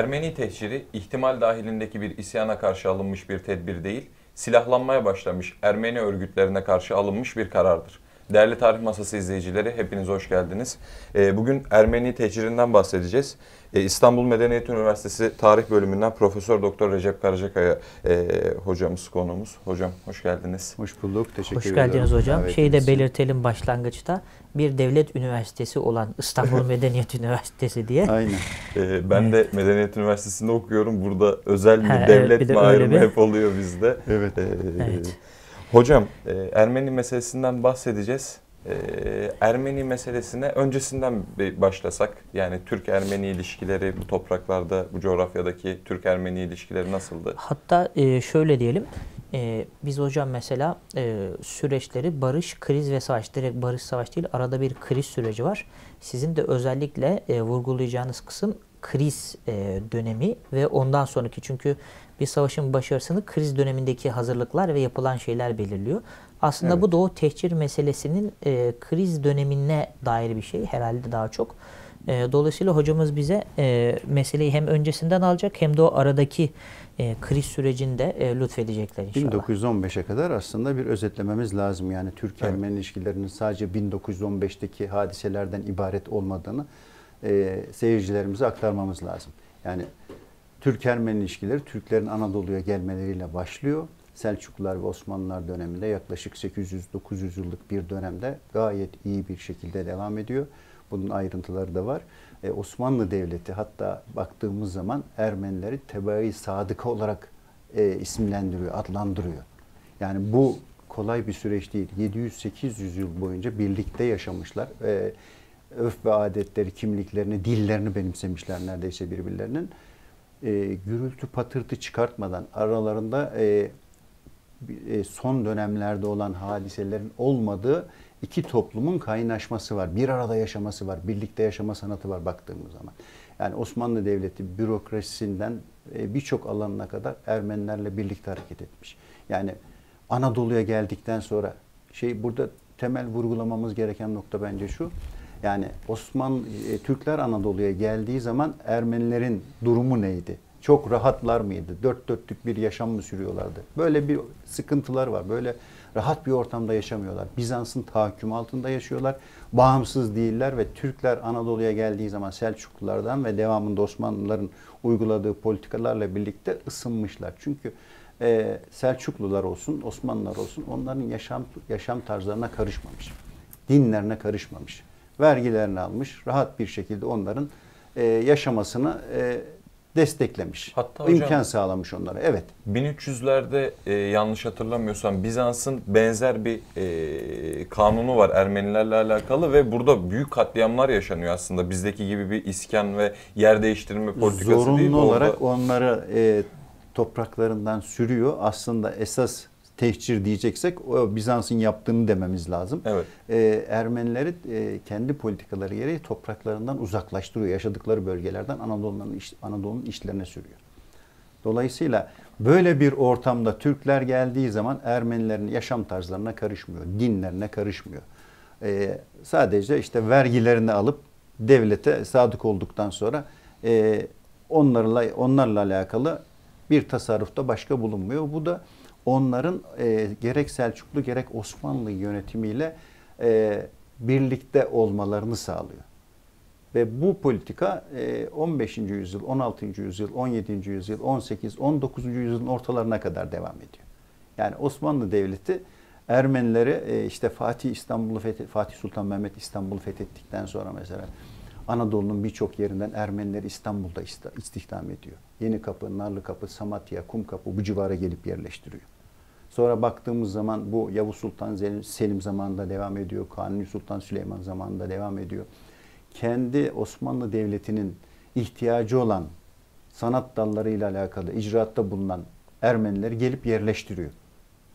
Ermeni tehciri ihtimal dahilindeki bir isyana karşı alınmış bir tedbir değil, silahlanmaya başlamış Ermeni örgütlerine karşı alınmış bir karardır. Değerli Tarih Masası izleyicileri hepiniz hoş geldiniz. Ee, bugün Ermeni tecririnden bahsedeceğiz. Ee, İstanbul Medeniyet Üniversitesi Tarih Bölümünden Profesör Doktor Recep Karacakaya e, hocamız konuğumuz. Hocam hoş geldiniz. Hoş bulduk. Teşekkür Hoş ederim. geldiniz hocam. Davetiniz Şeyi de belirtelim başlangıçta. Bir devlet üniversitesi olan İstanbul Medeniyet Üniversitesi diye. Aynen. Ee, ben de Medeniyet Üniversitesi'nde okuyorum. Burada özel bir Ha, evet, devlet bir de mi ayrımı bir- hep oluyor bizde. Evet. Ee, Evet. Hocam e, Ermeni meselesinden bahsedeceğiz. Ee, Ermeni meselesine öncesinden bir başlasak yani Türk-Ermeni ilişkileri bu topraklarda bu coğrafyadaki Türk-Ermeni ilişkileri nasıldı? Hatta e, şöyle diyelim. e, biz hocam mesela e, süreçleri barış, kriz ve savaş. Direkt barış, savaş değil. Arada bir kriz süreci var. Sizin de özellikle e, vurgulayacağınız kısım kriz e, dönemi ve ondan sonraki. Çünkü bir savaşın başarısını kriz dönemindeki hazırlıklar ve yapılan şeyler belirliyor. Aslında Evet. bu o tehcir meselesinin e, kriz dönemine dair bir şey herhalde daha çok. E, dolayısıyla hocamız bize e, meseleyi hem öncesinden alacak hem de o aradaki e, kriz sürecinde e, lütfedecekler inşallah. 1915'e kadar aslında bir özetlememiz lazım. Yani Türk-Ermeni ilişkilerinin sadece 1915'teki hadiselerden ibaret olmadığını e, seyircilerimize aktarmamız lazım. Yani Türk-Ermeni ilişkileri Türklerin Anadolu'ya gelmeleriyle başlıyor. Selçuklular ve Osmanlılar döneminde yaklaşık 800-900 yıllık bir dönemde gayet iyi bir şekilde devam ediyor. Bunun ayrıntıları da var. E, Osmanlı Devleti hatta baktığımız zaman Ermenileri tebai sadıka olarak e, isimlendiriyor, adlandırıyor. Yani bu kolay bir süreç değil. 700-800 yıl boyunca birlikte yaşamışlar. E, öf ve adetleri, kimliklerini, dillerini benimsemişler neredeyse birbirlerinin. E, gürültü patırtı çıkartmadan aralarında e, e, son dönemlerde olan hadiselerin olmadığı iki toplumun kaynaşması var. Bir arada yaşaması var. Birlikte yaşama sanatı var baktığımız zaman. Yani Osmanlı Devleti bürokrasisinden e, birçok alanına kadar Ermenilerle birlikte hareket etmiş. Yani Anadolu'ya geldikten sonra şey burada temel vurgulamamız gereken nokta bence şu. Yani Osmanlı e, Türkler Anadolu'ya geldiği zaman Ermenilerin durumu neydi? Çok rahatlar mıydı? Dört dörtlük bir yaşam mı sürüyorlardı? Böyle bir sıkıntılar var. Böyle rahat bir ortamda yaşamıyorlar. Bizans'ın tahakküm altında yaşıyorlar. Bağımsız değiller ve Türkler Anadolu'ya geldiği zaman Selçuklulardan ve devamında Osmanlıların uyguladığı politikalarla birlikte ısınmışlar. Çünkü e, Selçuklular olsun, Osmanlılar olsun onların yaşam yaşam tarzlarına karışmamış. Dinlerine karışmamış. Vergilerini almış. Rahat bir şekilde onların e, yaşamasını e, desteklemiş. Hatta hocam- İmkan sağlamış onlara. Evet. 1300'lerde e, yanlış hatırlamıyorsam Bizans'ın benzer bir e, kanunu var Ermenilerle alakalı ve burada büyük katliamlar yaşanıyor aslında. Bizdeki gibi bir iskan ve yer değiştirme politikası Zorunlu değil. Orada- olarak onları e, topraklarından sürüyor. Aslında esas tehcir diyeceksek o Bizans'ın yaptığını dememiz lazım. Evet. E, Ermenileri e, kendi politikaları gereği topraklarından uzaklaştırıyor. Yaşadıkları bölgelerden Anadolu'nun iş, Anadolu'nun işlerine sürüyor. Dolayısıyla böyle bir ortamda Türkler geldiği zaman Ermenilerin yaşam tarzlarına karışmıyor, dinlerine karışmıyor. E, sadece işte vergilerini alıp devlete sadık olduktan sonra e, onlarla onlarla alakalı bir tasarrufta başka bulunmuyor. Bu da onların e, gerek Selçuklu gerek Osmanlı yönetimiyle e, birlikte olmalarını sağlıyor. Ve bu politika e, 15. yüzyıl, 16. yüzyıl, 17. yüzyıl, 18, 19. yüzyılın ortalarına kadar devam ediyor. Yani Osmanlı Devleti Ermenileri e, işte Fatih İstanbul'u Fatih Sultan Mehmet İstanbul'u fethettikten sonra mesela Anadolu'nun birçok yerinden Ermenileri İstanbul'da ista- istihdam ediyor. Yeni Kapı, Narlı Kapı, Samatya, Kumkapı bu civara gelip yerleştiriyor. Sonra baktığımız zaman bu Yavuz Sultan Selim- zamanında devam ediyor. Kanuni Sultan Süleyman zamanında devam ediyor. Kendi Osmanlı Devleti'nin ihtiyacı olan sanat dallarıyla alakalı icraatta bulunan Ermenileri gelip yerleştiriyor.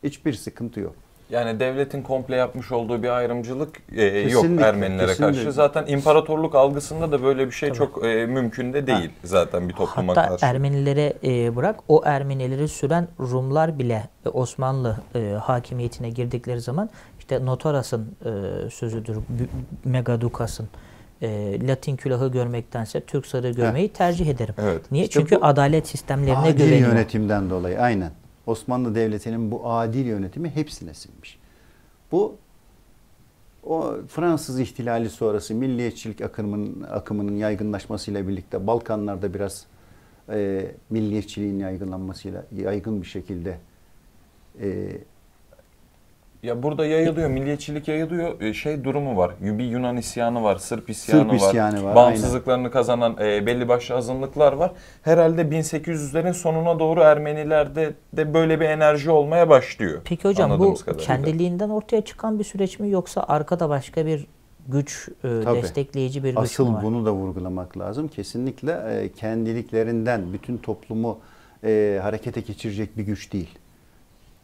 Hiçbir sıkıntı yok. Yani devletin komple yapmış olduğu bir ayrımcılık e, yok Ermenilere kesinlikle. karşı. Zaten imparatorluk algısında da böyle bir şey Tabii. çok e, mümkün de değil zaten bir topluma Hatta karşı. Ermenilere e, bırak o Ermenileri süren Rumlar bile e, Osmanlı e, hakimiyetine girdikleri zaman işte Notaras'ın e, sözüdür, Megadukas'ın e, Latin külahı görmektense Türk sarığı görmeyi tercih ederim. Evet. Niye? İşte Çünkü bu adalet sistemlerine adil güveniyor. yönetimden dolayı aynen. Osmanlı Devleti'nin bu adil yönetimi hepsine sinmiş. Bu o Fransız ihtilali sonrası milliyetçilik akımının akımının yaygınlaşmasıyla birlikte Balkanlarda biraz e, milliyetçiliğin yaygınlanmasıyla yaygın bir şekilde e, Ya burada yayılıyor, milliyetçilik yayılıyor. Ee, Şey durumu var. Bir Yunan isyanı var, Sırp isyanı Sırp var. isyanı var, Bağımsızlıklarını kazanan e, belli başlı azınlıklar var. Herhalde 1800'lerin sonuna doğru Ermenilerde de böyle bir enerji olmaya başlıyor. Peki hocam bu kadarıyla. kendiliğinden ortaya çıkan bir süreç mi yoksa arkada başka bir güç, e, Tabii. destekleyici bir güç Asıl mü var? bunu da vurgulamak lazım. Kesinlikle e, kendiliklerinden bütün toplumu e, harekete geçirecek bir güç değil.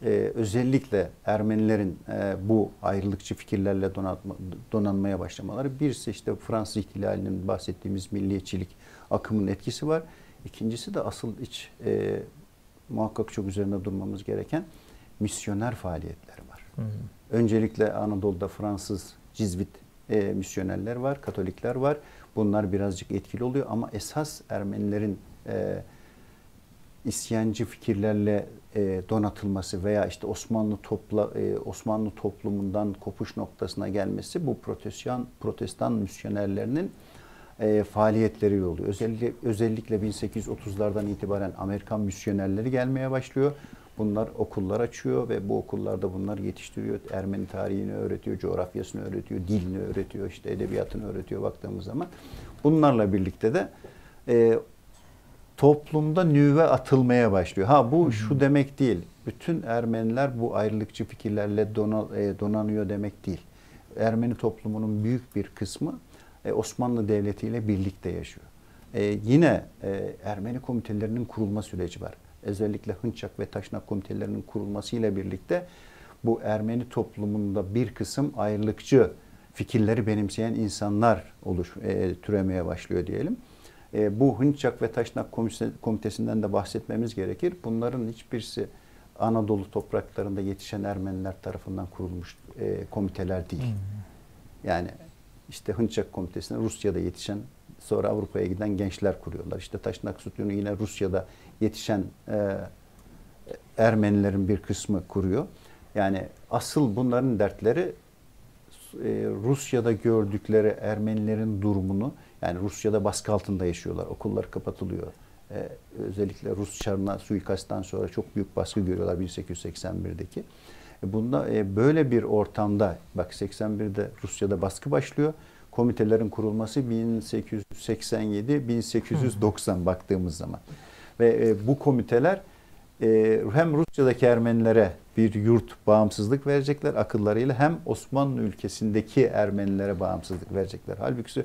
E, özellikle Ermenilerin e, bu ayrılıkçı fikirlerle donatma, donanmaya başlamaları. Birisi işte Fransız ihtilalinin bahsettiğimiz milliyetçilik akımının etkisi var. İkincisi de asıl iç e, muhakkak çok üzerinde durmamız gereken misyoner faaliyetleri var. Hı. Öncelikle Anadolu'da Fransız Cizvit e, misyonerler var, Katolikler var. Bunlar birazcık etkili oluyor ama esas Ermenilerin e, isyancı fikirlerle e, donatılması veya işte Osmanlı topla e, Osmanlı toplumundan kopuş noktasına gelmesi bu protestan protestan misyonerlerinin e, faaliyetleri oluyor. Özellikle özellikle 1830'lardan itibaren Amerikan misyonerleri gelmeye başlıyor. Bunlar okullar açıyor ve bu okullarda bunları yetiştiriyor. Ermeni tarihini öğretiyor, coğrafyasını öğretiyor, dilini öğretiyor, işte edebiyatını öğretiyor baktığımız zaman. Bunlarla birlikte de toplumda nüve atılmaya başlıyor. Ha bu şu demek değil. Bütün Ermeniler bu ayrılıkçı fikirlerle e, donanıyor demek değil. Ermeni toplumunun büyük bir kısmı e, Osmanlı Devleti ile birlikte yaşıyor. E, yine e, Ermeni komitelerinin kurulma süreci var. Özellikle Hınçak ve Taşnak komitelerinin kurulmasıyla birlikte bu Ermeni toplumunda bir kısım ayrılıkçı fikirleri benimseyen insanlar oluş, e, türemeye başlıyor diyelim. E, bu Hınçak ve Taşnak Komitesi- Komitesi'nden de bahsetmemiz gerekir. Bunların hiçbirisi Anadolu topraklarında yetişen Ermeniler tarafından kurulmuş e, komiteler değil. Yani işte Hınçak Komitesi'ne Rusya'da yetişen sonra Avrupa'ya giden gençler kuruyorlar. İşte Taşnak Sütunu yine Rusya'da yetişen e, Ermenilerin bir kısmı kuruyor. Yani asıl bunların dertleri e, Rusya'da gördükleri Ermenilerin durumunu yani Rusya'da baskı altında yaşıyorlar. Okullar kapatılıyor. E, özellikle Rus Çarına suikasttan sonra çok büyük baskı görüyorlar 1881'deki. E, bunda e, böyle bir ortamda bak 81'de Rusya'da baskı başlıyor. Komitelerin kurulması 1887-1890 baktığımız zaman. Ve e, bu komiteler e, hem Rusya'daki Ermenilere bir yurt bağımsızlık verecekler akıllarıyla hem Osmanlı ülkesindeki Ermenilere bağımsızlık verecekler. Halbuki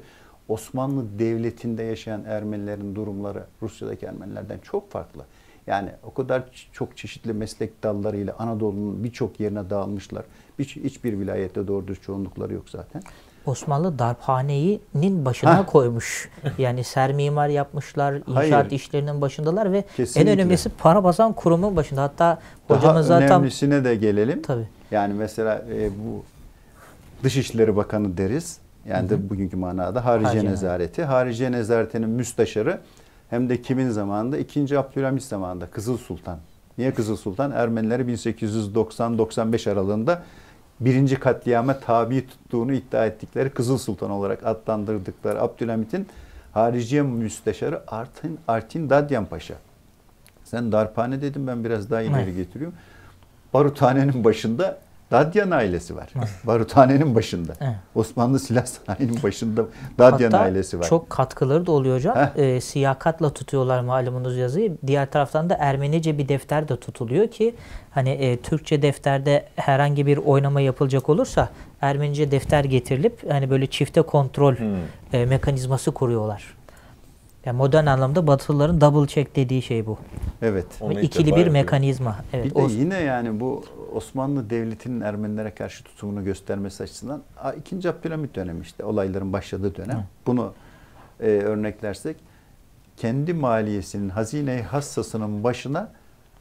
Osmanlı Devleti'nde yaşayan Ermenilerin durumları Rusya'daki Ermenilerden çok farklı. Yani o kadar çok çeşitli meslek dallarıyla Anadolu'nun birçok yerine dağılmışlar. Hiç, hiçbir vilayette doğru dürüst çoğunlukları yok zaten. Osmanlı darphanenin başına Hah. koymuş. Yani sermimar yapmışlar, inşaat Hayır. işlerinin başındalar ve Kesinlikle. en önemlisi para basan kurumun başında. Hatta Daha hocamız zaten önemlisine de gelelim. tabii. Yani mesela e, bu Dışişleri Bakanı deriz. Yani de bugünkü manada Harici Harici Nezareti. Harici Nezaretinin müsteşarı hem de kimin zamanında? 2. Abdülhamit zamanında Kızıl Sultan. Niye Kızıl Sultan? Ermenileri 1890-95 aralığında birinci katliama tabi tuttuğunu iddia ettikleri Kızıl Sultan olarak adlandırdıkları Abdülhamit'in Hariciye Müsteşarı Artin, Artin Dadyan Paşa. Sen darphane dedim ben biraz daha ileri Evet. getiriyorum. Baruthanenin başında Dadyan ailesi var. Baruthanenin başında. Evet. Osmanlı Silah Sanayi'nin başında Dadyan Hatta ailesi var. çok katkıları da oluyor hocam. Heh. Ee, siyakatla tutuyorlar malumunuz yazıyı. Diğer taraftan da Ermenice bir defter de tutuluyor ki hani e, Türkçe defterde herhangi bir oynama yapılacak olursa Ermenice defter getirilip hani böyle çifte kontrol Hmm. e, mekanizması kuruyorlar. Yani modern anlamda Batılıların double check dediği şey bu. Evet. Onu ikili bir mekanizma. Evet. bir de o- yine yani bu Osmanlı Devleti'nin Ermenilere karşı tutumunu göstermesi açısından a, 2. Abdülhamit dönemi işte olayların başladığı dönem. Hı. Bunu e, örneklersek kendi maliyesinin hazine-i hassasının başına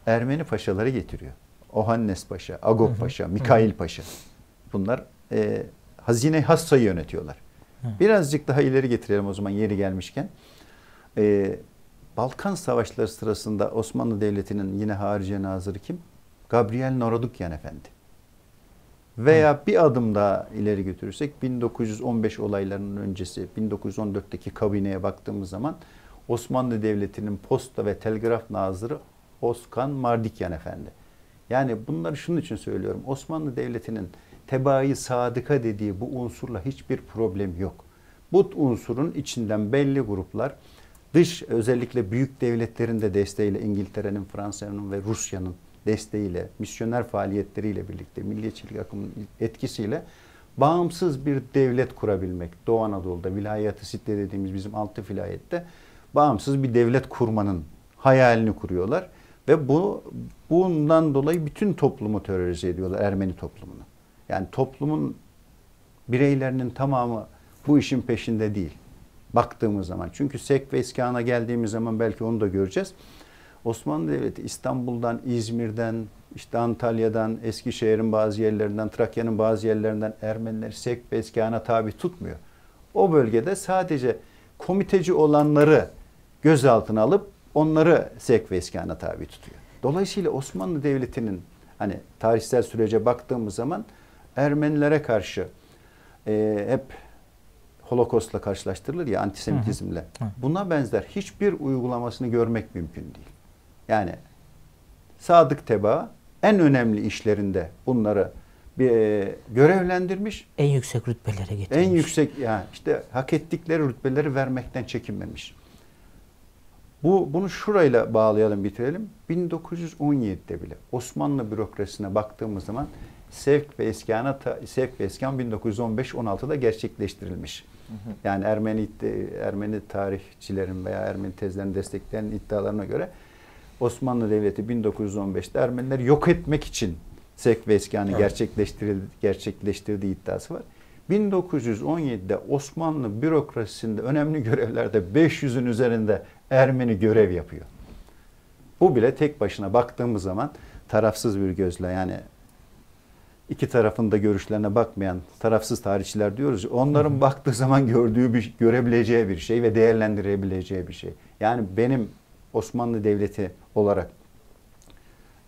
Ermeni paşaları getiriyor. Ohannes Paşa, Agop Paşa, Mikail Paşa. Bunlar e, hazine-i hassayı yönetiyorlar. Birazcık daha ileri getirelim o zaman yeri gelmişken. Ee, Balkan Savaşları sırasında Osmanlı Devleti'nin yine harici nazırı kim? Gabriel Narodukyan Efendi. Veya bir adım daha ileri götürürsek 1915 olaylarının öncesi 1914'teki kabineye baktığımız zaman Osmanlı Devleti'nin posta ve telgraf nazırı Oskan Mardikyan Efendi. Yani bunları şunun için söylüyorum. Osmanlı Devleti'nin tebaayı sadıka dediği bu unsurla hiçbir problem yok. Bu unsurun içinden belli gruplar dış özellikle büyük devletlerin de desteğiyle İngiltere'nin, Fransa'nın ve Rusya'nın desteğiyle, misyoner faaliyetleriyle birlikte, milliyetçilik akımının etkisiyle bağımsız bir devlet kurabilmek. Doğu Anadolu'da, vilayeti sitte dediğimiz bizim altı vilayette bağımsız bir devlet kurmanın hayalini kuruyorlar. Ve bu bundan dolayı bütün toplumu terörize ediyorlar, Ermeni toplumunu. Yani toplumun bireylerinin tamamı bu işin peşinde değil. Baktığımız zaman. Çünkü Sek ve İskan'a geldiğimiz zaman belki onu da göreceğiz. Osmanlı Devleti İstanbul'dan, İzmir'den, işte Antalya'dan, Eskişehir'in bazı yerlerinden, Trakya'nın bazı yerlerinden Ermenileri Sek ve İskan'a tabi tutmuyor. O bölgede sadece komiteci olanları gözaltına alıp onları Sek ve İskan'a tabi tutuyor. Dolayısıyla Osmanlı Devleti'nin hani tarihsel sürece baktığımız zaman Ermenilere karşı e, hep Holokost'la karşılaştırılır ya antisemitizmle. Hı hı. Buna benzer hiçbir uygulamasını görmek mümkün değil. Yani sadık teba en önemli işlerinde bunları bir e, görevlendirmiş. En yüksek rütbelere getirmiş. En yüksek yani işte hak ettikleri rütbeleri vermekten çekinmemiş. Bu bunu şurayla bağlayalım bitirelim. 1917'de bile Osmanlı bürokrasisine baktığımız zaman sevk ve iskana sevk ve iskan 1915-16'da gerçekleştirilmiş. Yani Ermeni Ermeni tarihçilerin veya Ermeni tezlerini destekleyen iddialarına göre Osmanlı Devleti 1915'te Ermenileri yok etmek için sevk ve iskanı evet. gerçekleştirdi, gerçekleştirdiği iddiası var. 1917'de Osmanlı bürokrasisinde önemli görevlerde 500'ün üzerinde Ermeni görev yapıyor. Bu bile tek başına baktığımız zaman tarafsız bir gözle yani iki tarafında görüşlerine bakmayan tarafsız tarihçiler diyoruz. Onların hı hı. baktığı zaman gördüğü bir görebileceği bir şey ve değerlendirebileceği bir şey. Yani benim Osmanlı Devleti olarak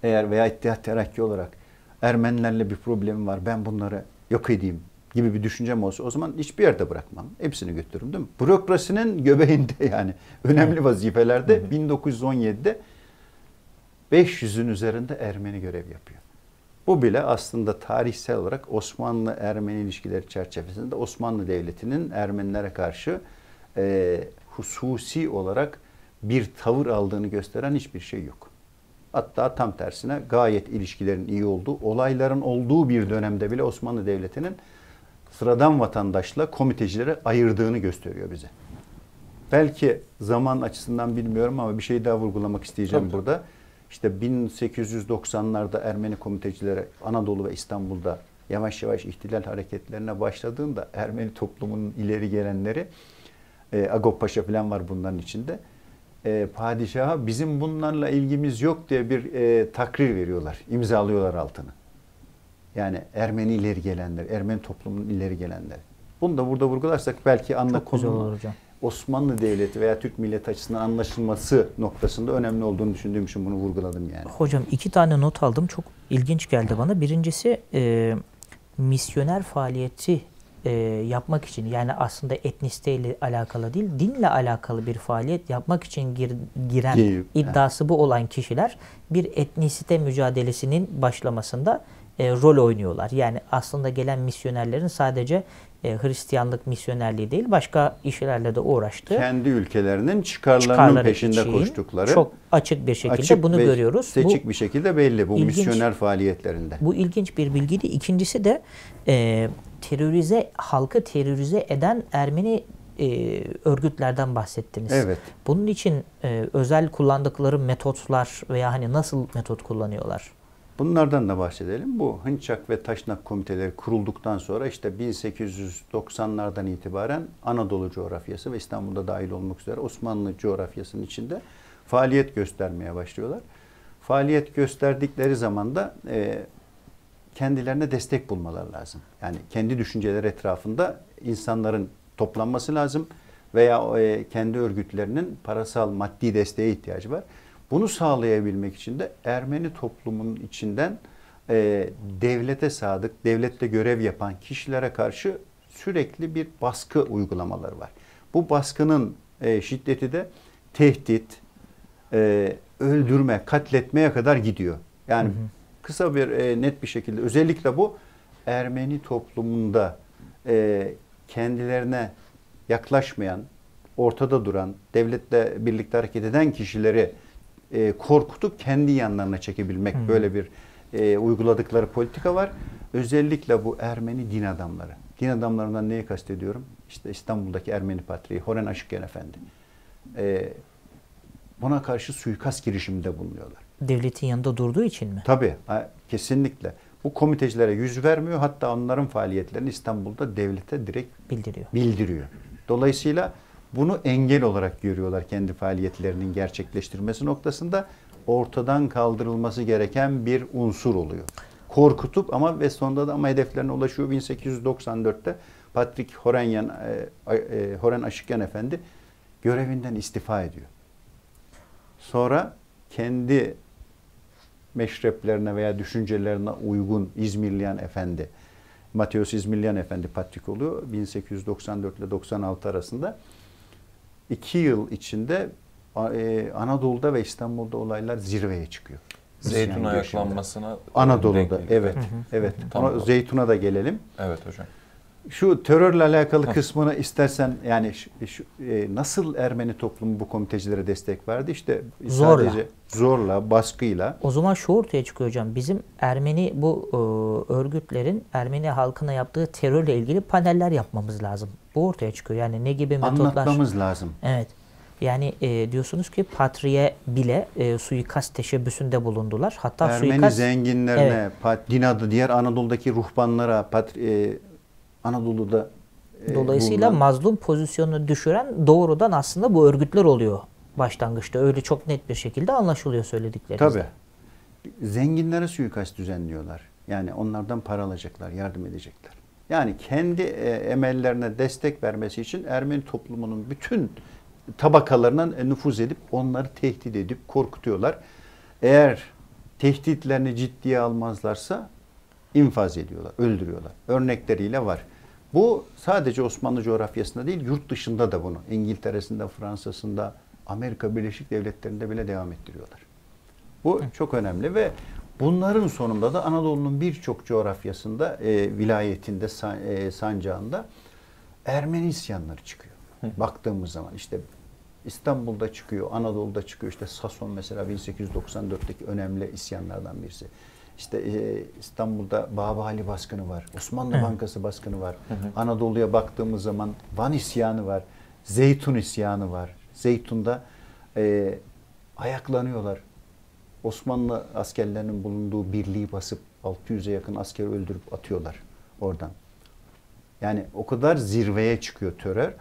eğer veya İttihat Terakki olarak Ermenilerle bir problemim var ben bunları yok edeyim gibi bir düşüncem olsa o zaman hiçbir yerde bırakmam. Hepsini götürürüm değil mi? Bürokrasinin göbeğinde yani önemli vazifelerde 1917'de 500'ün üzerinde Ermeni görev yapıyor. Bu bile aslında tarihsel olarak Osmanlı-Ermeni ilişkileri çerçevesinde Osmanlı Devleti'nin Ermenilere karşı e, hususi olarak bir tavır aldığını gösteren hiçbir şey yok. Hatta tam tersine gayet ilişkilerin iyi olduğu, olayların olduğu bir dönemde bile Osmanlı Devleti'nin sıradan vatandaşla komitecileri ayırdığını gösteriyor bize. Belki zaman açısından bilmiyorum ama bir şey daha vurgulamak isteyeceğim Tabii. burada. İşte 1890'larda Ermeni komitecileri Anadolu ve İstanbul'da yavaş yavaş ihtilal hareketlerine başladığında Ermeni toplumunun ileri gelenleri e, Agop Paşa falan var bunların içinde. E, padişaha bizim bunlarla ilgimiz yok diye bir e, takrir veriyorlar. imzalıyorlar altını. Yani Ermeni ileri gelenler, Ermeni toplumunun ileri gelenleri. Bunu da burada vurgularsak belki anla hocam. Osmanlı Devleti veya Türk milleti açısından anlaşılması noktasında önemli olduğunu düşündüğüm için bunu vurguladım yani. Hocam iki tane not aldım. Çok ilginç geldi bana. Birincisi e, misyoner faaliyeti e, yapmak için yani aslında etnisiteyle alakalı değil, dinle alakalı bir faaliyet yapmak için gir, giren Gir, iddiası he. bu olan kişiler bir etnisite mücadelesinin başlamasında e, rol oynuyorlar. Yani aslında gelen misyonerlerin sadece e, Hristiyanlık misyonerliği değil başka işlerle de uğraştı. Kendi ülkelerinin çıkarlarının Çıkarları peşinde koştukları. Çok açık bir şekilde açık bunu görüyoruz. Seçik bu, bir şekilde belli bu ilginç, misyoner faaliyetlerinde. Bu ilginç bir bilgiydi. İkincisi de e, terörize halkı terörize eden Ermeni e, örgütlerden bahsettiniz. Evet. Bunun için e, özel kullandıkları metotlar veya hani nasıl metot kullanıyorlar? Bunlardan da bahsedelim. Bu Hınçak ve Taşnak komiteleri kurulduktan sonra işte 1890'lardan itibaren Anadolu coğrafyası ve İstanbul'da dahil olmak üzere Osmanlı coğrafyasının içinde faaliyet göstermeye başlıyorlar. Faaliyet gösterdikleri zaman da e, kendilerine destek bulmaları lazım. Yani kendi düşünceleri etrafında insanların toplanması lazım veya e, kendi örgütlerinin parasal maddi desteğe ihtiyacı var. Bunu sağlayabilmek için de Ermeni toplumunun içinden e, devlete sadık, devlette görev yapan kişilere karşı sürekli bir baskı uygulamaları var. Bu baskının e, şiddeti de tehdit, e, öldürme, katletmeye kadar gidiyor. Yani kısa bir e, net bir şekilde özellikle bu Ermeni toplumunda e, kendilerine yaklaşmayan, ortada duran, devletle birlikte hareket eden kişileri e, korkutup kendi yanlarına çekebilmek Hı. böyle bir e, uyguladıkları politika var. Özellikle bu Ermeni din adamları. Din adamlarından neyi kastediyorum? İşte İstanbul'daki Ermeni Patriği Horen Aşıkgen Efendi. E, buna karşı suikast girişiminde bulunuyorlar. Devletin yanında durduğu için mi? Tabii, ha, kesinlikle. Bu komitecilere yüz vermiyor. Hatta onların faaliyetlerini İstanbul'da devlete direkt Bildiriyor. bildiriyor. Dolayısıyla bunu engel olarak görüyorlar kendi faaliyetlerinin gerçekleştirmesi noktasında ortadan kaldırılması gereken bir unsur oluyor. Korkutup ama ve sonunda da ama hedeflerine ulaşıyor. 1894'te Patrick Horenyan, e, e, Horen Aşıkyan Efendi görevinden istifa ediyor. Sonra kendi meşreplerine veya düşüncelerine uygun İzmirliyan Efendi, Mateos İzmirliyan Efendi Patrik oluyor. 1894 ile 96 arasında. İki yıl içinde e, Anadolu'da ve İstanbul'da olaylar zirveye çıkıyor. Zeytun girişiminde. ayaklanmasına Anadolu'da evet. Evet. Tamam. Ona- Zeytun'a da gelelim. Evet hocam. Şu terörle alakalı kısmını istersen yani şu, şu, e, nasıl Ermeni toplumu bu komitecilere destek verdi? İşte Zorla. sadece zorla, baskıyla. O zaman şu ortaya çıkıyor hocam. Bizim Ermeni bu e, örgütlerin Ermeni halkına yaptığı terörle ilgili paneller yapmamız lazım. Bu ortaya çıkıyor. Yani ne gibi metotlar? Anlatmamız lazım. Evet. Yani e, diyorsunuz ki Patri'ye bile e, suikast teşebbüsünde bulundular. Hatta Ermeni suikast zenginlerine, pat, din adı diğer Anadolu'daki ruhbanlara, pat, e, Anadolu'da e, dolayısıyla bulunan- mazlum pozisyonunu düşüren doğrudan aslında bu örgütler oluyor başlangıçta. Öyle çok net bir şekilde anlaşılıyor söylediklerinizde. Tabii. Zenginlere suikast düzenliyorlar. Yani onlardan para alacaklar, yardım edecekler. Yani kendi e, emellerine destek vermesi için Ermeni toplumunun bütün tabakalarına e, nüfuz edip onları tehdit edip korkutuyorlar. Eğer tehditlerini ciddiye almazlarsa infaz ediyorlar, öldürüyorlar. Örnekleriyle var. Bu sadece Osmanlı coğrafyasında değil, yurt dışında da bunu. İngiltere'sinde, Fransa'sında, Amerika Birleşik Devletleri'nde bile devam ettiriyorlar. Bu çok önemli ve bunların sonunda da Anadolu'nun birçok coğrafyasında, e, vilayetinde, sa- e, sancağında Ermeni isyanları çıkıyor. Baktığımız zaman işte İstanbul'da çıkıyor, Anadolu'da çıkıyor. İşte Sason mesela 1894'teki önemli isyanlardan birisi. İşte e, İstanbul'da Babali baskını var, Osmanlı Bankası baskını var. Anadolu'ya baktığımız zaman Van isyanı var, Zeytun isyanı var. Zeytun'da e, ayaklanıyorlar. Osmanlı askerlerinin bulunduğu birliği basıp 600'e yakın askeri öldürüp atıyorlar oradan. Yani o kadar zirveye çıkıyor terör.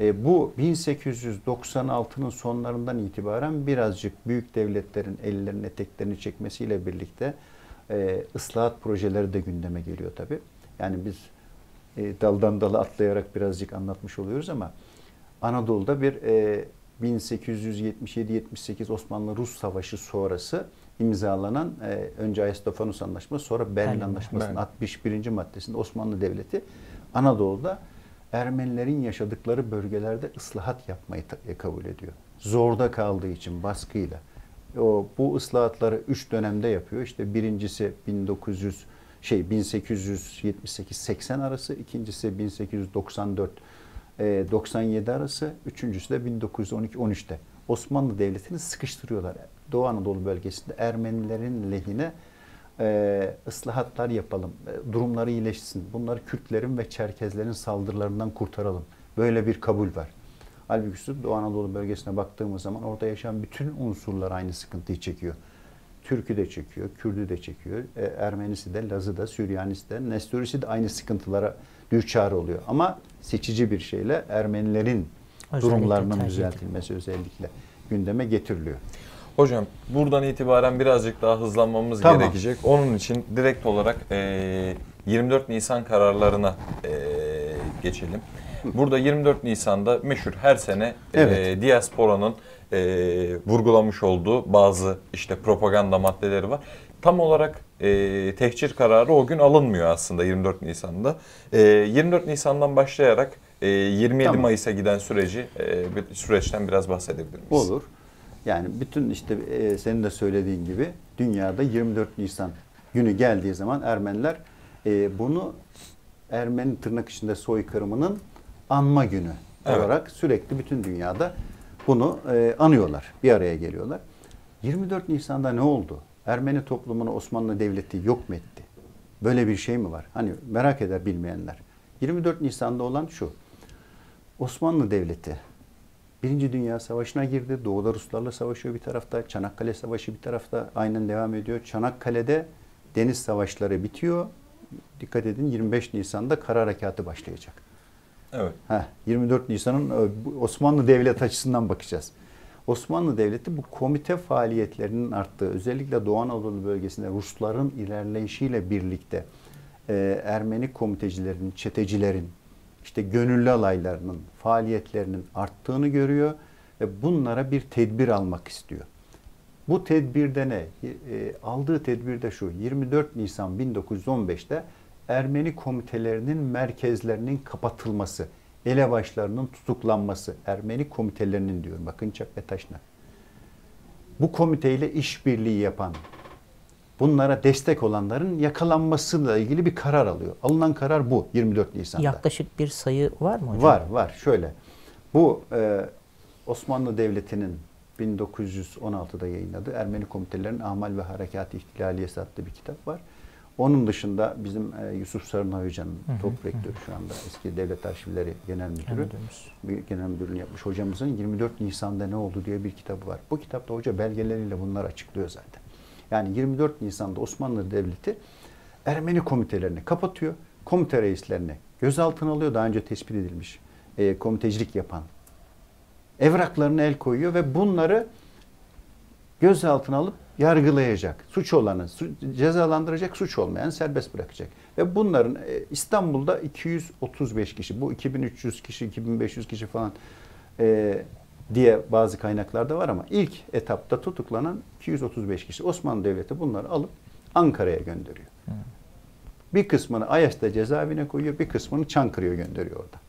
E, bu 1896'nın sonlarından itibaren birazcık büyük devletlerin ellerini eteklerini çekmesiyle birlikte e, ıslahat projeleri de gündeme geliyor tabii. Yani biz e, daldan dala atlayarak birazcık anlatmış oluyoruz ama Anadolu'da bir e, 1877-78 Osmanlı-Rus Savaşı sonrası imzalanan e, önce Ayastofanos Anlaşması sonra Berlin Berlin. Anlaşması'nın Berlin. 61. maddesinde Osmanlı Devleti Anadolu'da Ermenilerin yaşadıkları bölgelerde ıslahat yapmayı ta- e, kabul ediyor. Zorda kaldığı için baskıyla. O bu ıslahatları üç dönemde yapıyor. İşte birincisi 1900 şey 1878-80 arası, ikincisi 1894 e, 97 arası, üçüncüsü de 1912-13'te. Osmanlı Devleti'ni sıkıştırıyorlar. Doğu Anadolu bölgesinde Ermenilerin lehine e, ıslahatlar yapalım, e, durumları iyileşsin, bunları Kürtlerin ve Çerkezlerin saldırılarından kurtaralım. Böyle bir kabul var. Halbuki Doğu Anadolu bölgesine baktığımız zaman orada yaşayan bütün unsurlar aynı sıkıntıyı çekiyor. Türk'ü de çekiyor, Kürd'ü de çekiyor, e, Ermenisi de, Laz'ı da, Süryanisi de, Nestorisi de aynı sıkıntılara düçar oluyor. Ama seçici bir şeyle Ermenilerin Özellikle durumlarının düzeltilmesi özellikle gündeme getiriliyor. Hocam buradan itibaren birazcık daha hızlanmamız Tamam. gerekecek. Onun için direkt olarak e, 24 Nisan kararlarına e, geçelim. Burada 24 Nisan'da meşhur her sene Evet. e, diasporanın e, vurgulamış olduğu bazı işte propaganda maddeleri var. Tam olarak e, tehcir kararı o gün alınmıyor aslında 24 Nisan'da. E, 24 Nisan'dan başlayarak e, 27 Tamam. Mayıs'a giden süreci e, bir süreçten biraz bahsedebilir miyiz? Olur. Yani bütün işte e, senin de söylediğin gibi dünyada 24 Nisan günü geldiği zaman Ermeniler e, bunu Ermeni tırnak içinde soykırımının anma günü Evet. olarak sürekli bütün dünyada bunu e, anıyorlar. Bir araya geliyorlar. 24 Nisan'da ne oldu? Ermeni toplumunu Osmanlı Devleti yok mu etti? Böyle bir şey mi var? Hani merak eder bilmeyenler. 24 Nisan'da olan şu. Osmanlı Devleti Birinci Dünya Savaşı'na girdi. Doğuda Ruslarla savaşıyor bir tarafta. Çanakkale Savaşı bir tarafta aynen devam ediyor. Çanakkale'de deniz savaşları bitiyor. Dikkat edin 25 Nisan'da kara harekatı başlayacak. Evet. Heh, 24 Nisan'ın e, Osmanlı Devleti açısından bakacağız. Osmanlı Devleti bu komite faaliyetlerinin arttığı, özellikle Doğu Anadolu bölgesinde Rusların ilerleyişiyle birlikte e, Ermeni komitecilerin, çetecilerin, işte gönüllü alaylarının faaliyetlerinin arttığını görüyor ve bunlara bir tedbir almak istiyor. Bu tedbirde ne? E, aldığı tedbirde şu. 24 Nisan 1915'te Ermeni komitelerinin merkezlerinin kapatılması, elebaşlarının tutuklanması, Ermeni komitelerinin diyorum bakın Çak ve Taşnak. Bu komiteyle işbirliği yapan, bunlara destek olanların yakalanmasıyla ilgili bir karar alıyor. Alınan karar bu 24 Nisan'da. Yaklaşık bir sayı var mı hocam? Var var şöyle. Bu e, Osmanlı Devleti'nin 1916'da yayınladığı Ermeni Komitelerinin Amal ve Harekat İhtilaliyesi adlı bir kitap var. Onun dışında bizim e, Yusuf Sarınay Hoca'nın top rektörü şu anda eski Devlet Arşivleri Genel Müdürü, bir genel müdürlüğünü yapmış hocamızın 24 Nisan'da ne oldu diye bir kitabı var. Bu kitapta hoca belgeleriyle bunları açıklıyor zaten. Yani 24 Nisan'da Osmanlı Devleti Ermeni komitelerini kapatıyor. Komite reislerini gözaltına alıyor. Daha önce tespit edilmiş e, komitecilik yapan evraklarına el koyuyor ve bunları gözaltına alıp yargılayacak. Suç olanı cezalandıracak, suç olmayan serbest bırakacak. Ve bunların e, İstanbul'da 235 kişi, bu 2300 kişi, 2500 kişi falan e, diye bazı kaynaklarda var ama ilk etapta tutuklanan 235 kişi. Osmanlı Devleti bunları alıp Ankara'ya gönderiyor. Bir kısmını Ayas'ta cezaevine koyuyor, bir kısmını Çankırı'ya gönderiyor oradan.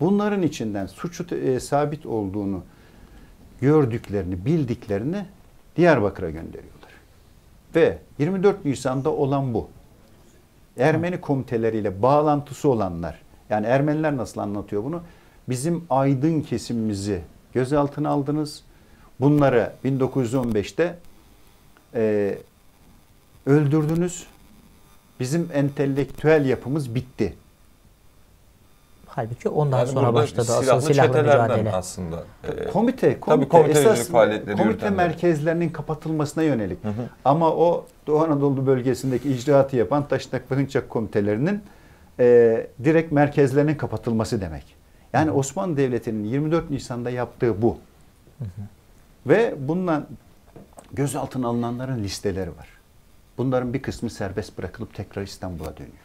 Bunların içinden suçu e, sabit olduğunu gördüklerini, bildiklerini Diyarbakır'a gönderiyorlar. Ve 24 Nisan'da olan bu. Ermeni komiteleriyle bağlantısı olanlar, yani Ermeniler nasıl anlatıyor bunu? Bizim aydın kesimimizi gözaltına aldınız. Bunları 1915'te e, öldürdünüz. Bizim entelektüel yapımız bitti. Halbuki ondan Yani sonra başladı asıl silahlı mücadele. aslında. e, Komite, komite komitecilik esas faaliyetleri komite yürütenler. merkezlerinin kapatılmasına yönelik. Ama o Doğu Anadolu bölgesindeki icraatı yapan Taşnak ve Hınçak komitelerinin e, direkt merkezlerinin kapatılması demek. Yani Osmanlı Devleti'nin 24 Nisan'da yaptığı bu. Ve bundan gözaltına alınanların listeleri var. Bunların bir kısmı serbest bırakılıp tekrar İstanbul'a dönüyor.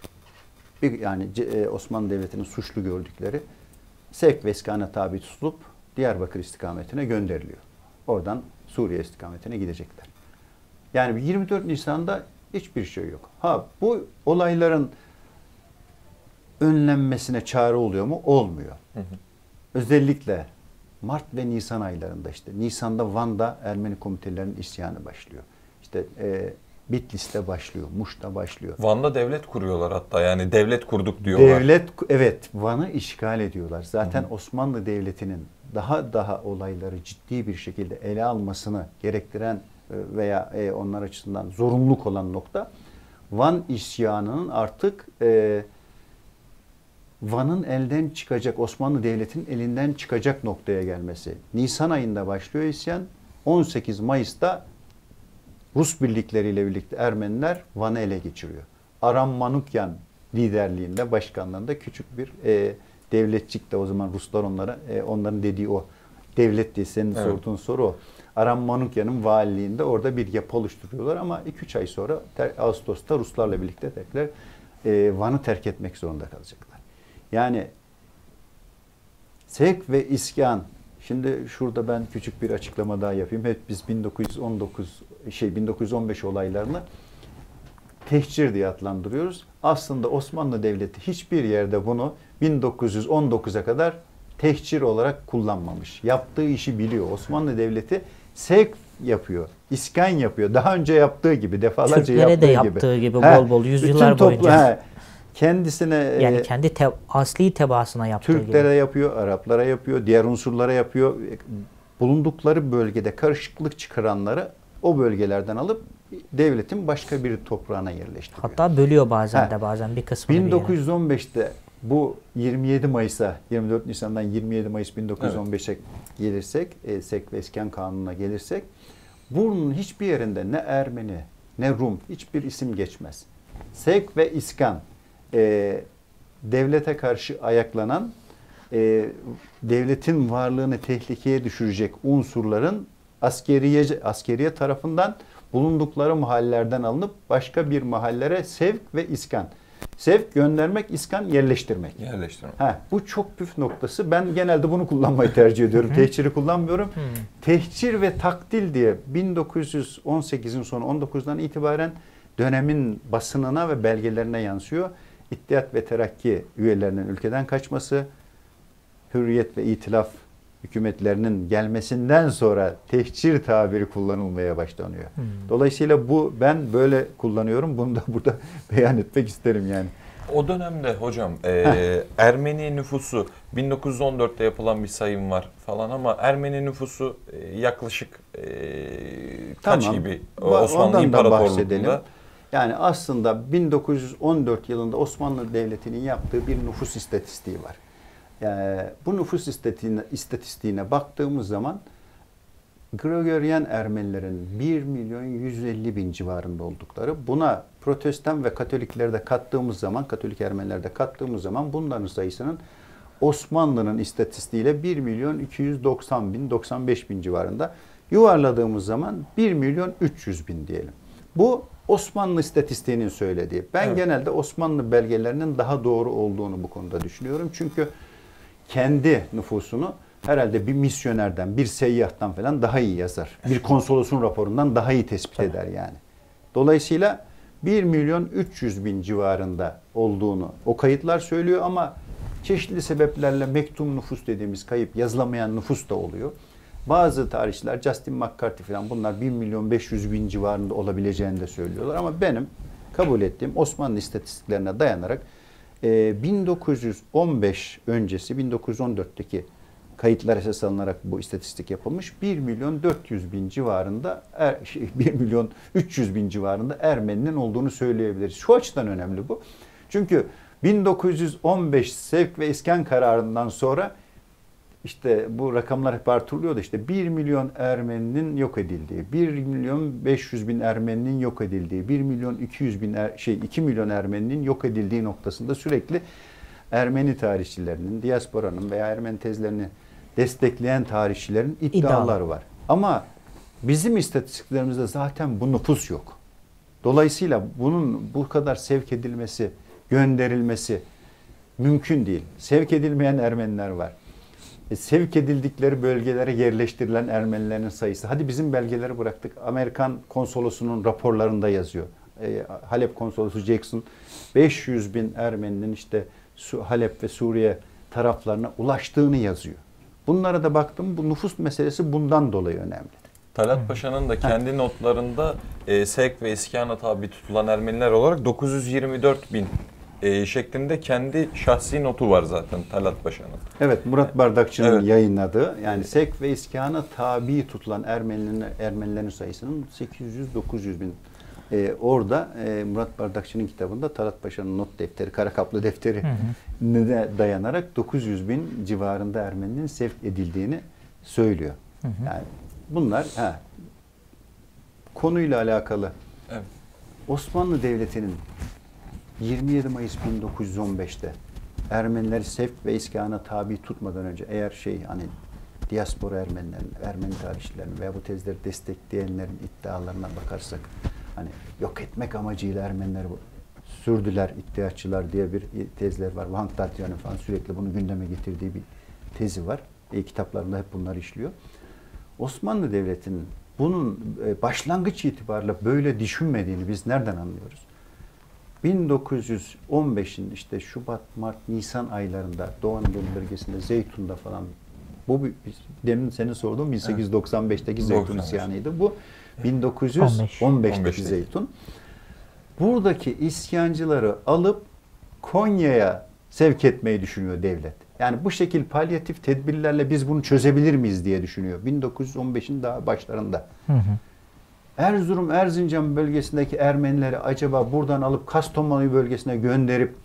Bir, yani e, Osmanlı Devleti'nin suçlu gördükleri sevk ve iskana tabi tutulup Diyarbakır istikametine gönderiliyor. Oradan Suriye istikametine gidecekler. Yani 24 Nisan'da hiçbir şey yok. Ha bu olayların önlenmesine çare oluyor mu? Olmuyor. Özellikle Mart ve Nisan aylarında işte Nisan'da Van'da Ermeni komitelerinin isyanı başlıyor. İşte e, Bitlis'te başlıyor, Muş'ta başlıyor. Van'da devlet kuruyorlar hatta yani devlet kurduk diyorlar. Devlet evet Van'ı işgal ediyorlar. Zaten Osmanlı Devleti'nin daha daha olayları ciddi bir şekilde ele almasını gerektiren e, veya e, onlar açısından zorunluluk olan nokta Van isyanının artık e, Van'ın elden çıkacak, Osmanlı Devleti'nin elinden çıkacak noktaya gelmesi. Nisan ayında başlıyor isyan. 18 Mayıs'ta Rus birlikleriyle birlikte Ermeniler Van'ı ele geçiriyor. Aram Manukyan liderliğinde, başkanlığında küçük bir e, devletçik de o zaman Ruslar onlara, e, onların dediği o devlet diye senin Evet. sorduğun soru o. Aram Manukyan'ın valiliğinde orada bir yapı oluşturuyorlar ama 2-3 ay sonra ter- Ağustos'ta Ruslarla birlikte tekrar e, Van'ı terk etmek zorunda kalacaklar. Yani Sevk ve iskan. Şimdi şurada ben küçük bir açıklama daha yapayım. Hep biz 1919 şey 1915 olaylarını tehcir diye adlandırıyoruz. Aslında Osmanlı Devleti hiçbir yerde bunu 1919'a kadar tehcir olarak kullanmamış. Yaptığı işi biliyor. Osmanlı Devleti sevk yapıyor, iskan yapıyor. Daha önce yaptığı gibi, defalarca Türklere yaptığı de gibi. yaptığı gibi He, bol bol yüzyıllar boyunca. he, kendisine Yani e, kendi te- asli tebaasına yaptığı Türklere gibi. yapıyor, Araplara yapıyor, diğer unsurlara yapıyor. Bulundukları bölgede karışıklık çıkaranları o bölgelerden alıp devletin başka bir toprağına yerleştiriyor. Hatta bölüyor bazen He. de bazen bir kısmını bir yere. 1915'te bu 27 Mayıs'a 24 Nisan'dan 27 Mayıs 1915'e gelirsek, e, Sek ve İskan Kanunu'na gelirsek bunun hiçbir yerinde ne Ermeni ne Rum hiçbir isim geçmez. Sek ve İskan e, devlete karşı ayaklanan e, devletin varlığını tehlikeye düşürecek unsurların askeriye askeriye tarafından bulundukları mahallelerden alınıp başka bir mahallere sevk ve iskan. Sevk göndermek, iskan yerleştirmek. Yerleştirme. Ha, bu çok püf noktası. Ben genelde bunu kullanmayı tercih ediyorum. Tehciri kullanmıyorum. Tehcir ve takdil diye 1918'in sonu 19'dan itibaren dönemin basınına ve belgelerine yansıyor. İttihat ve Terakki üyelerinin ülkeden kaçması, Hürriyet ve İtilaf hükümetlerinin gelmesinden sonra tehcir tabiri kullanılmaya başlanıyor. Hmm. Dolayısıyla bu ben böyle kullanıyorum. Bunu da burada beyan etmek isterim yani. O dönemde hocam e, Ermeni nüfusu 1914'te yapılan bir sayım var falan ama Ermeni nüfusu e, yaklaşık e, kaç Tamam. gibi Osmanlı. İmparatorluğu'nda? Yani aslında 1914 yılında Osmanlı Devleti'nin yaptığı bir nüfus istatistiği var. Yani bu nüfus istatistiğine, istatistiğine baktığımız zaman Gregorian Ermenilerin 1 milyon 150 bin civarında oldukları, buna Protestan ve Katolikleri de kattığımız zaman, Katolik Ermenileri de kattığımız zaman bunların sayısının Osmanlı'nın istatistiğiyle 1 milyon 290 bin, 95 bin civarında. Yuvarladığımız zaman 1 milyon 300 bin diyelim. Bu Osmanlı istatistiğinin söylediği. Ben Evet. genelde Osmanlı belgelerinin daha doğru olduğunu bu konuda düşünüyorum. Çünkü kendi nüfusunu herhalde bir misyonerden, bir seyyahtan falan daha iyi yazar. Bir konsolosun raporundan daha iyi tespit eder yani. Dolayısıyla 1 milyon 300 bin civarında olduğunu o kayıtlar söylüyor ama çeşitli sebeplerle mektum nüfus dediğimiz kayıp yazılamayan nüfus da oluyor. Bazı tarihçiler Justin McCarthy falan bunlar 1 milyon 500 bin civarında olabileceğini de söylüyorlar ama benim kabul ettiğim Osmanlı istatistiklerine dayanarak e, 1915 öncesi 1914'teki kayıtlar esas alınarak bu istatistik yapılmış. 1 milyon 400 bin civarında er, şey, 1 milyon 300 bin civarında Ermeninin olduğunu söyleyebiliriz. Şu açıdan önemli bu. Çünkü 1915 sevk ve iskan kararından sonra işte bu rakamlar hep artırılıyordu. İşte 1 milyon Ermeninin yok edildiği, 1 milyon 500 bin Ermeninin yok edildiği, 1 milyon 200 bin er, şey 2 milyon Ermeninin yok edildiği noktasında sürekli Ermeni tarihçilerinin, diasporanın veya Ermeni tezlerini destekleyen tarihçilerin iddiaları var. Ama bizim istatistiklerimizde zaten bu nüfus yok. Dolayısıyla bunun bu kadar sevk edilmesi, gönderilmesi mümkün değil. Sevk edilmeyen Ermeniler var. E, sevk edildikleri bölgelere yerleştirilen Ermenilerin sayısı. Hadi bizim belgeleri bıraktık. Amerikan konsolosunun raporlarında yazıyor. E, Halep konsolosu Jackson 500 bin Ermeninin işte Halep ve Suriye taraflarına ulaştığını yazıyor. Bunlara da baktım bu nüfus meselesi bundan dolayı önemli. Talat Paşa'nın da kendi notlarında e, sevk ve iskana tabi tutulan Ermeniler olarak 924 bin e, şeklinde kendi şahsi notu var zaten Talat Paşa'nın. Evet Murat Bardakçı'nın Evet. yayınladığı yani Sek ve İskana tabi tutulan Ermenilerin, Ermenilerin sayısının 800-900 bin. Ee, orada e, Murat Bardakçı'nın kitabında Talat Paşa'nın not defteri, kara kaplı defteri de dayanarak 900 bin civarında Ermeninin sevk edildiğini söylüyor. Yani bunlar ha, konuyla alakalı Evet. Osmanlı Devleti'nin 27 Mayıs 1915'te Ermenileri sevk ve iskana tabi tutmadan önce eğer şey hani diaspora Ermenilerin, Ermeni tarihçilerin veya bu tezleri destekleyenlerin iddialarına bakarsak hani yok etmek amacıyla Ermenileri sürdüler iddiaçılar diye bir tezler var. Van Tatya'nın falan sürekli bunu gündeme getirdiği bir tezi var. E, kitaplarında hep bunlar işliyor. Osmanlı Devleti'nin bunun e, başlangıç itibariyle böyle düşünmediğini biz nereden anlıyoruz? 1915'in işte Şubat, Mart, Nisan aylarında Doğu Anadolu bölgesinde Zeytun'da falan bu bir- demin senin sorduğun 1895'teki Zeytun 95. isyanıydı. Bu 1915'teki 15'teki. Zeytun. Buradaki isyancıları alıp Konya'ya sevk etmeyi düşünüyor devlet. Yani bu şekil palyatif tedbirlerle biz bunu çözebilir miyiz diye düşünüyor. 1915'in daha başlarında. Hı hı. Erzurum, Erzincan bölgesindeki Ermenileri acaba buradan alıp Kastamonu bölgesine gönderip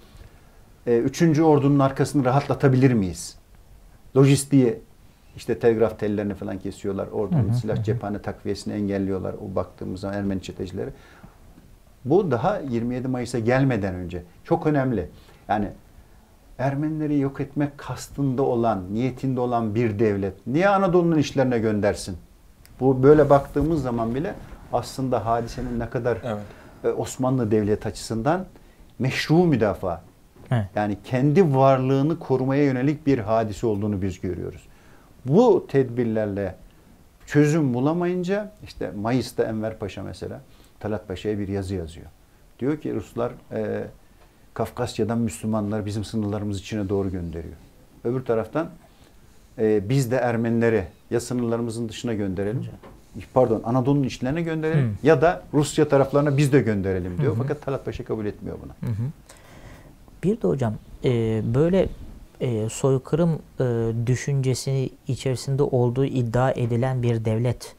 e, 3. ordunun arkasını rahatlatabilir miyiz? Lojistiği işte telgraf tellerini falan kesiyorlar. Ordunun Hı hı, silah hı. cephane takviyesini engelliyorlar. O baktığımız zaman Ermeni çetecileri. Bu daha 27 Mayıs'a gelmeden önce. Çok önemli. Yani Ermenileri yok etmek kastında olan, niyetinde olan bir devlet niye Anadolu'nun işlerine göndersin? Bu böyle baktığımız zaman bile aslında hadisenin ne kadar Evet. e, Osmanlı Devleti açısından meşru müdafaa. Evet. Yani kendi varlığını korumaya yönelik bir hadise olduğunu biz görüyoruz. Bu tedbirlerle çözüm bulamayınca işte Mayıs'ta Enver Paşa mesela Talat Paşa'ya bir yazı yazıyor. Diyor ki Ruslar e, Kafkasya'dan Müslümanlar bizim sınırlarımız içine doğru gönderiyor. Öbür taraftan e, biz de Ermenileri ya sınırlarımızın dışına gönderelim. Pardon Anadolu'nun içlerine gönderelim Hı. ya da Rusya taraflarına biz de gönderelim diyor. Hı hı. Fakat Talat Paşa kabul etmiyor bunu. Hı hı. Bir de hocam e, böyle e, soykırım e, düşüncesi içerisinde olduğu iddia edilen bir devlet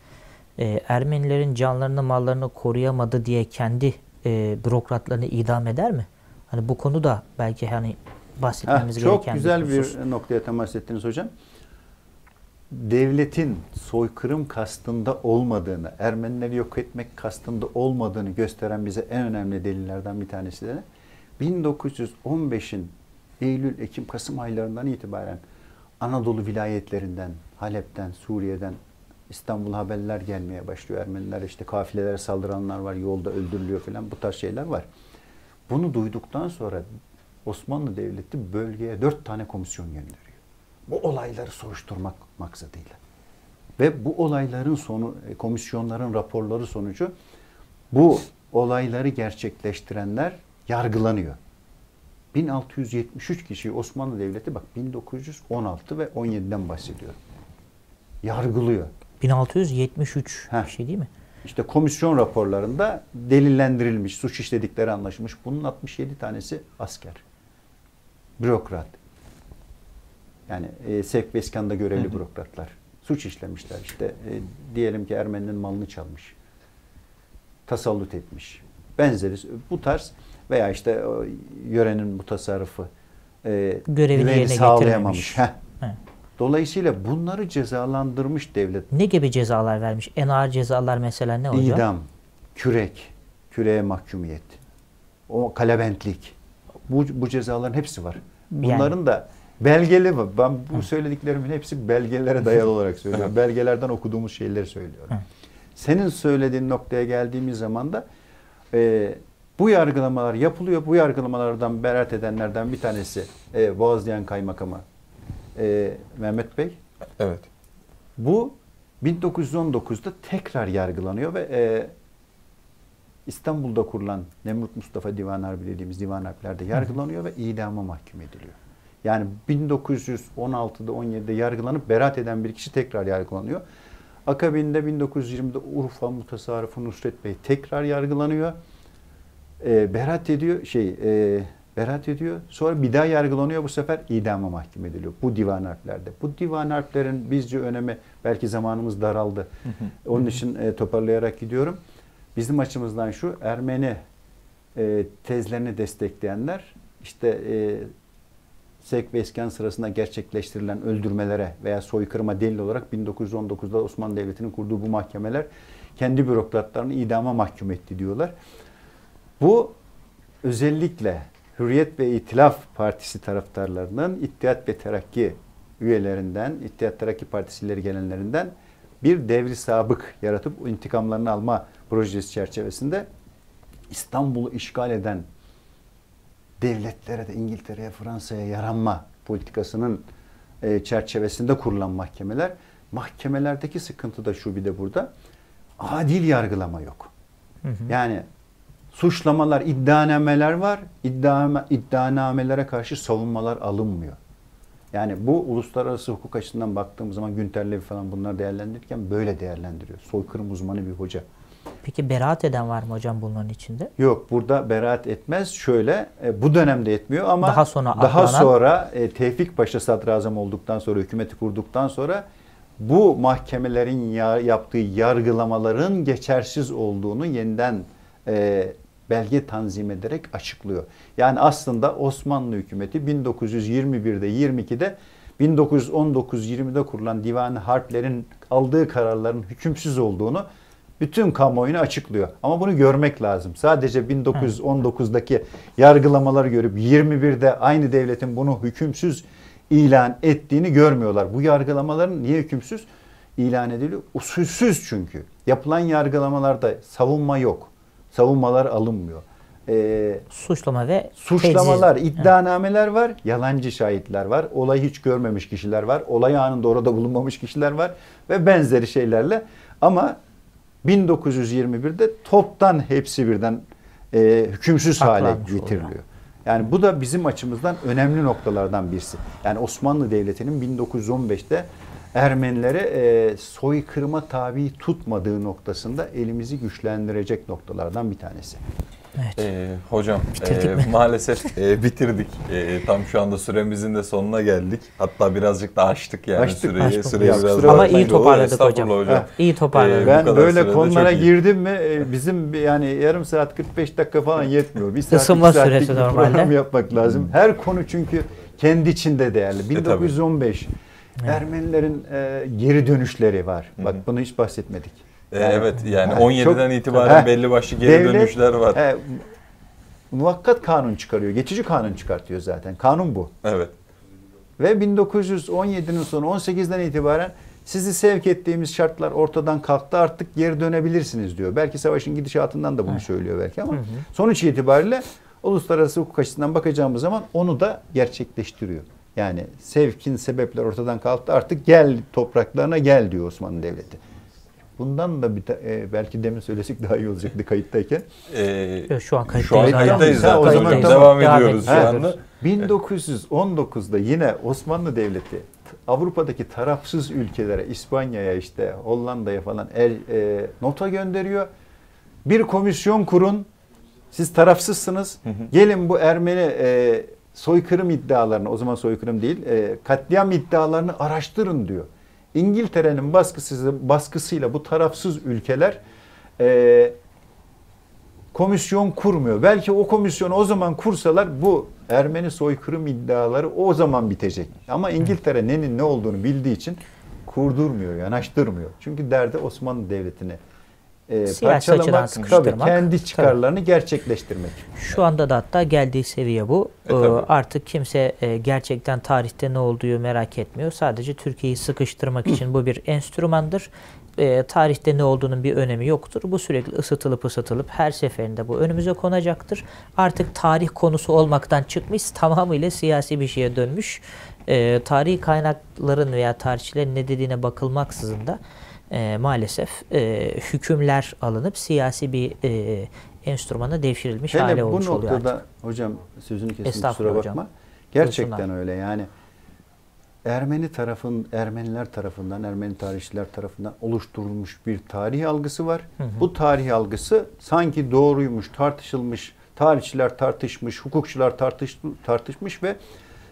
e, Ermenilerin canlarını mallarını koruyamadı diye kendi e, bürokratlarını idam eder mi? Hani bu konu da belki hani bahsetmemiz çok gereken güzel bir bir noktaya temas ettiniz hocam. Devletin soykırım kastında olmadığını, Ermenileri yok etmek kastında olmadığını gösteren bize en önemli delillerden bir tanesi de 1915'in Eylül, Ekim, Kasım aylarından itibaren Anadolu vilayetlerinden, Halep'ten, Suriye'den İstanbul haberler gelmeye başlıyor. Ermeniler işte kafilelere saldıranlar var, yolda öldürülüyor falan bu tarz şeyler var. Bunu duyduktan sonra Osmanlı Devleti bölgeye dört tane komisyon gönderiyor. Bu olayları soruşturmak maksadıyla. Ve bu olayların sonu, e, komisyonların raporları sonucu bu olayları gerçekleştirenler yargılanıyor. 1673 kişiyi Osmanlı Devleti bak 1916 ve 17'den bahsediyor. Yargılıyor. 1673 Heh. bir şey değil mi? İşte komisyon raporlarında delillendirilmiş, suç işledikleri anlaşılmış. Bunun 67 tanesi asker. Bürokrat. Yani e, sevk ve iskanda görevli Hı hı. bürokratlar. Suç işlemişler. İşte e, diyelim ki Ermeninin malını çalmış. Tasallut etmiş. Benzeri bu tarz veya işte o yörenin bu tasarrufu e, Görevini yerine sağlayamamış. Heh. He. Dolayısıyla bunları cezalandırmış devlet. Ne gibi cezalar vermiş? En ağır cezalar mesela ne hocam? İdam, kürek, küreğe mahkumiyet, o kalebentlik. Bu, bu cezaların hepsi var. Bunların da belgeli var. Ben bu söylediklerimin hepsi belgelere dayalı olarak söylüyorum. Belgelerden okuduğumuz şeyleri söylüyorum. Hı. Senin söylediğin noktaya geldiğimiz zaman da e, bu yargılamalar yapılıyor. Bu yargılamalardan beraat edenlerden bir tanesi e, Boğazlayan Kaymakamı e, Mehmet Bey. Evet. Bu 1919'da tekrar yargılanıyor ve e, İstanbul'da kurulan Nemrut Mustafa Divan Harbi dediğimiz divan harplerde yargılanıyor ve idama mahkum ediliyor. Yani 1916'da 17'de yargılanıp beraat eden bir kişi tekrar yargılanıyor. Akabinde 1920'de Urfa Mutasarrıfı Nusret Bey tekrar yargılanıyor. E, beraat ediyor, şey, e, beraat ediyor. Sonra bir daha yargılanıyor. Bu sefer idama mahkum ediliyor. Bu divan harplerde. Bu divan harplerin bizce önemi belki zamanımız daraldı. Onun için e, toparlayarak gidiyorum. Bizim açımızdan şu Ermeni e, tezlerini destekleyenler işte e, sevk ve iskan sırasında gerçekleştirilen öldürmelere veya soykırıma delil olarak 1919'da Osmanlı Devleti'nin kurduğu bu mahkemeler kendi bürokratlarını idama mahkum etti diyorlar. Bu özellikle Hürriyet ve İtilaf Partisi taraftarlarının İttihat ve Terakki üyelerinden, İttihat Terakki Partisi ileri gelenlerinden bir devri sabık yaratıp intikamlarını alma projesi çerçevesinde İstanbul'u işgal eden devletlere de İngiltere'ye, Fransa'ya yaranma politikasının e, çerçevesinde kurulan mahkemeler. Mahkemelerdeki sıkıntı da şu bir de burada. Adil yargılama yok. Yani suçlamalar, iddianameler var. İddia, iddianamelere karşı savunmalar alınmıyor. Yani bu uluslararası hukuk açısından baktığımız zaman Günter Levy falan bunlar değerlendirirken böyle değerlendiriyor. Soykırım uzmanı bir hoca. Peki beraat eden var mı hocam bunların içinde? Yok burada beraat etmez. Şöyle e, bu dönemde etmiyor ama Daha sonra daha aklanan- sonra e, Tevfik Paşa sadrazam olduktan sonra hükümeti kurduktan sonra bu mahkemelerin ya- yaptığı yargılamaların geçersiz olduğunu yeniden e, belge tanzim ederek açıklıyor. Yani aslında Osmanlı hükümeti 1921'de 22'de 1919-20'de kurulan divan harplerin aldığı kararların hükümsüz olduğunu bütün kamuoyuna açıklıyor. Ama bunu görmek lazım. Sadece 1919'daki yargılamaları görüp 21'de aynı devletin bunu hükümsüz ilan ettiğini görmüyorlar. Bu yargılamaların niye hükümsüz ilan ediliyor? Usulsüz çünkü. Yapılan yargılamalarda savunma yok. Savunmalar alınmıyor. Ee, Suçlama ve suçlamalar, tecziz. iddianameler var, yalancı şahitler var, olayı hiç görmemiş kişiler var, olay anında orada bulunmamış kişiler var ve benzeri şeylerle ama 1921'de toptan hepsi birden e, hükümsüz hale Aklanmış oluyor. getiriliyor. Yani bu da bizim açımızdan önemli noktalardan birisi. Yani Osmanlı Devleti'nin 1915'te Ermenilere e, soykırıma tabi tutmadığı noktasında elimizi güçlendirecek noktalardan bir tanesi. Evet. Ee, hocam Bitirdik e, mi? maalesef e, bitirdik. E, tam şu anda süremizin de sonuna geldik. Hatta birazcık da açtık yani Açtık. süreyi. Açtık. süreyi biraz kusura daha- Ama iyi toparladık hocam. hocam. İyi toparladık. Ee, bu Ben kadar böyle konulara girdim mi e, bizim yani yarım saat 45 dakika falan yetmiyor. Bir saat, Isınma saatlik süresi bir normalde. program yapmak lazım. Her konu çünkü kendi içinde değerli. tabii. 1915 Ermenilerin e, geri dönüşleri var. Bak bunu hiç bahsetmedik. Ee, evet yani Ha, 17'den çok- itibaren Ha, belli başlı geri devlet- dönüşler var. E, muvakkat kanun çıkarıyor. Geçici kanun çıkartıyor zaten. Kanun bu. Evet. Ve 1917'nin sonu 18'den itibaren sizi sevk ettiğimiz şartlar ortadan kalktı artık geri dönebilirsiniz diyor. Belki savaşın gidişatından da bunu söylüyor belki ama sonuç itibariyle uluslararası hukuk açısından bakacağımız zaman onu da gerçekleştiriyor. Yani sevkin sebepler ortadan kalktı artık gel topraklarına gel diyor Osmanlı Devleti. Bundan da bir ta- e, belki demin söylesek daha iyi olacaktı kayıttayken. Ee, şu an Şu an kayıttayız. kayıttayız zaten. o zaman tamam. Devam Devam ediyoruz şu ediyoruz. anda. 1919'da yine Osmanlı Devleti Avrupa'daki tarafsız ülkelere, İspanya'ya işte Hollanda'ya falan el, e, nota gönderiyor. Bir komisyon kurun. Siz tarafsızsınız. Gelin bu Ermeni e, soykırım iddialarını, o zaman soykırım değil, e, katliam iddialarını araştırın diyor. İngiltere'nin baskısı, baskısıyla bu tarafsız ülkeler e, komisyon kurmuyor. Belki o komisyonu o zaman kursalar bu Ermeni soykırım iddiaları o zaman bitecek. Ama İngiltere nenin ne olduğunu bildiği için kurdurmuyor, yanaştırmıyor. Çünkü derdi Osmanlı Devleti'ni e, Siyasi parçalamak, tabii sıkıştırmak. kendi çıkarlarını gerçekleştirmek. Şu anda da hatta geldiği seviye bu. E, tabii. Ee, artık kimse e, gerçekten tarihte ne olduğu merak etmiyor. Sadece Türkiye'yi sıkıştırmak için bu bir enstrümandır. Ee, tarihte ne olduğunun bir önemi yoktur. Bu sürekli ısıtılıp ısıtılıp her seferinde bu önümüze konacaktır. Artık tarih konusu olmaktan çıkmış tamamıyla siyasi bir şeye dönmüş. Ee, tarihi kaynakların veya tarihçilerin ne dediğine bakılmaksızın da e, maalesef e, hükümler alınıp siyasi bir e, enstrümana devşirilmiş hale Hele bu olmuş oluyor noktada artık. hocam sözünü Estağfurullah kusura bakma. hocam. Gerçekten Buyursunlar. öyle yani. Ermeni tarafın, Ermeniler tarafından, Ermeni tarihçiler tarafından oluşturulmuş bir tarih algısı var. Bu tarih algısı sanki doğruymuş, tartışılmış, tarihçiler tartışmış, hukukçular tartış, tartışmış ve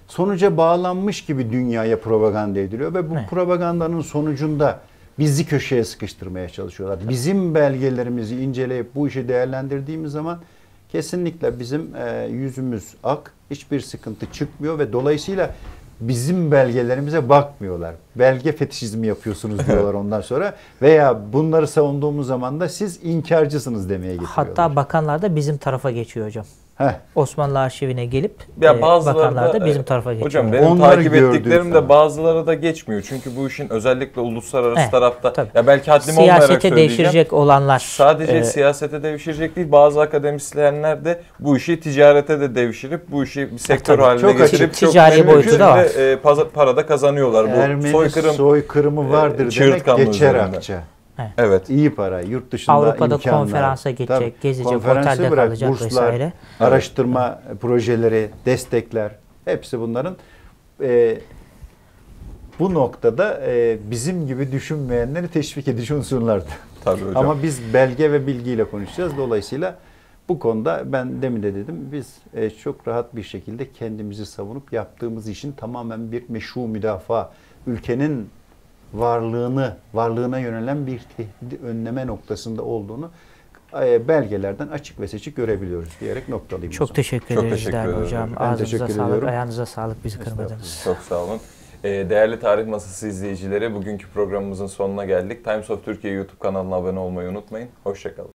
sonuca bağlanmış gibi dünyaya propaganda ediliyor ve bu Evet. propagandanın sonucunda bizi köşeye sıkıştırmaya çalışıyorlar. Bizim belgelerimizi inceleyip bu işi değerlendirdiğimiz zaman kesinlikle bizim e, yüzümüz ak, hiçbir sıkıntı çıkmıyor ve dolayısıyla bizim belgelerimize bakmıyorlar. Belge fetişizmi yapıyorsunuz diyorlar ondan sonra veya bunları savunduğumuz zaman da siz inkarcısınız demeye getiriyorlar. Hatta bakanlar da bizim tarafa geçiyor hocam. Heh. Osmanlı arşivine gelip Ya e, da, bizim e, tarafa geçiyor. Hocam benim Onları takip ettiklerim de bazıları da geçmiyor. Çünkü bu işin özellikle uluslararası Evet, tarafta tabii. ya belki haddim olmayarak Siyasete devşirecek olanlar Sadece e, siyasete devşirecek değil, bazı akademisyenler de bu işi ticarete de devşirip bu işi bir sektör tabii. haline Çok getirip çok Ticari boyutu da var. e, para da kazanıyorlar. Bu Ermeni soykırım. soykırımı vardır e, demek geçer akça. Evet. İyi para, yurt dışında Avrupa'da imkanlar. konferansa gidecek, Tabii, gezecek, konferansı otelde bırak, kalacak burslar, vesaire. Araştırma projeleri, destekler hepsi bunların e, bu noktada e, bizim gibi düşünmeyenleri teşvik edici unsurlardı. Tabii hocam. Ama biz belge ve bilgiyle konuşacağız. Dolayısıyla bu konuda ben demin de dedim biz e, çok rahat bir şekilde kendimizi savunup yaptığımız işin tamamen bir meşru müdafaa, ülkenin varlığını, varlığına yönelen bir tehdidi önleme noktasında olduğunu e, belgelerden açık ve seçik görebiliyoruz diyerek noktalayayım. Çok teşekkür Çok ederiz teşekkür değerli ederim hocam. hocam. Ben Ağzınıza teşekkür sağlık, ediyorum. ayağınıza sağlık bizi kırmadınız. Çok sağ olun. E, değerli Tarih Masası izleyicileri bugünkü programımızın sonuna geldik. Times of Türkiye YouTube kanalına abone olmayı unutmayın. Hoşçakalın.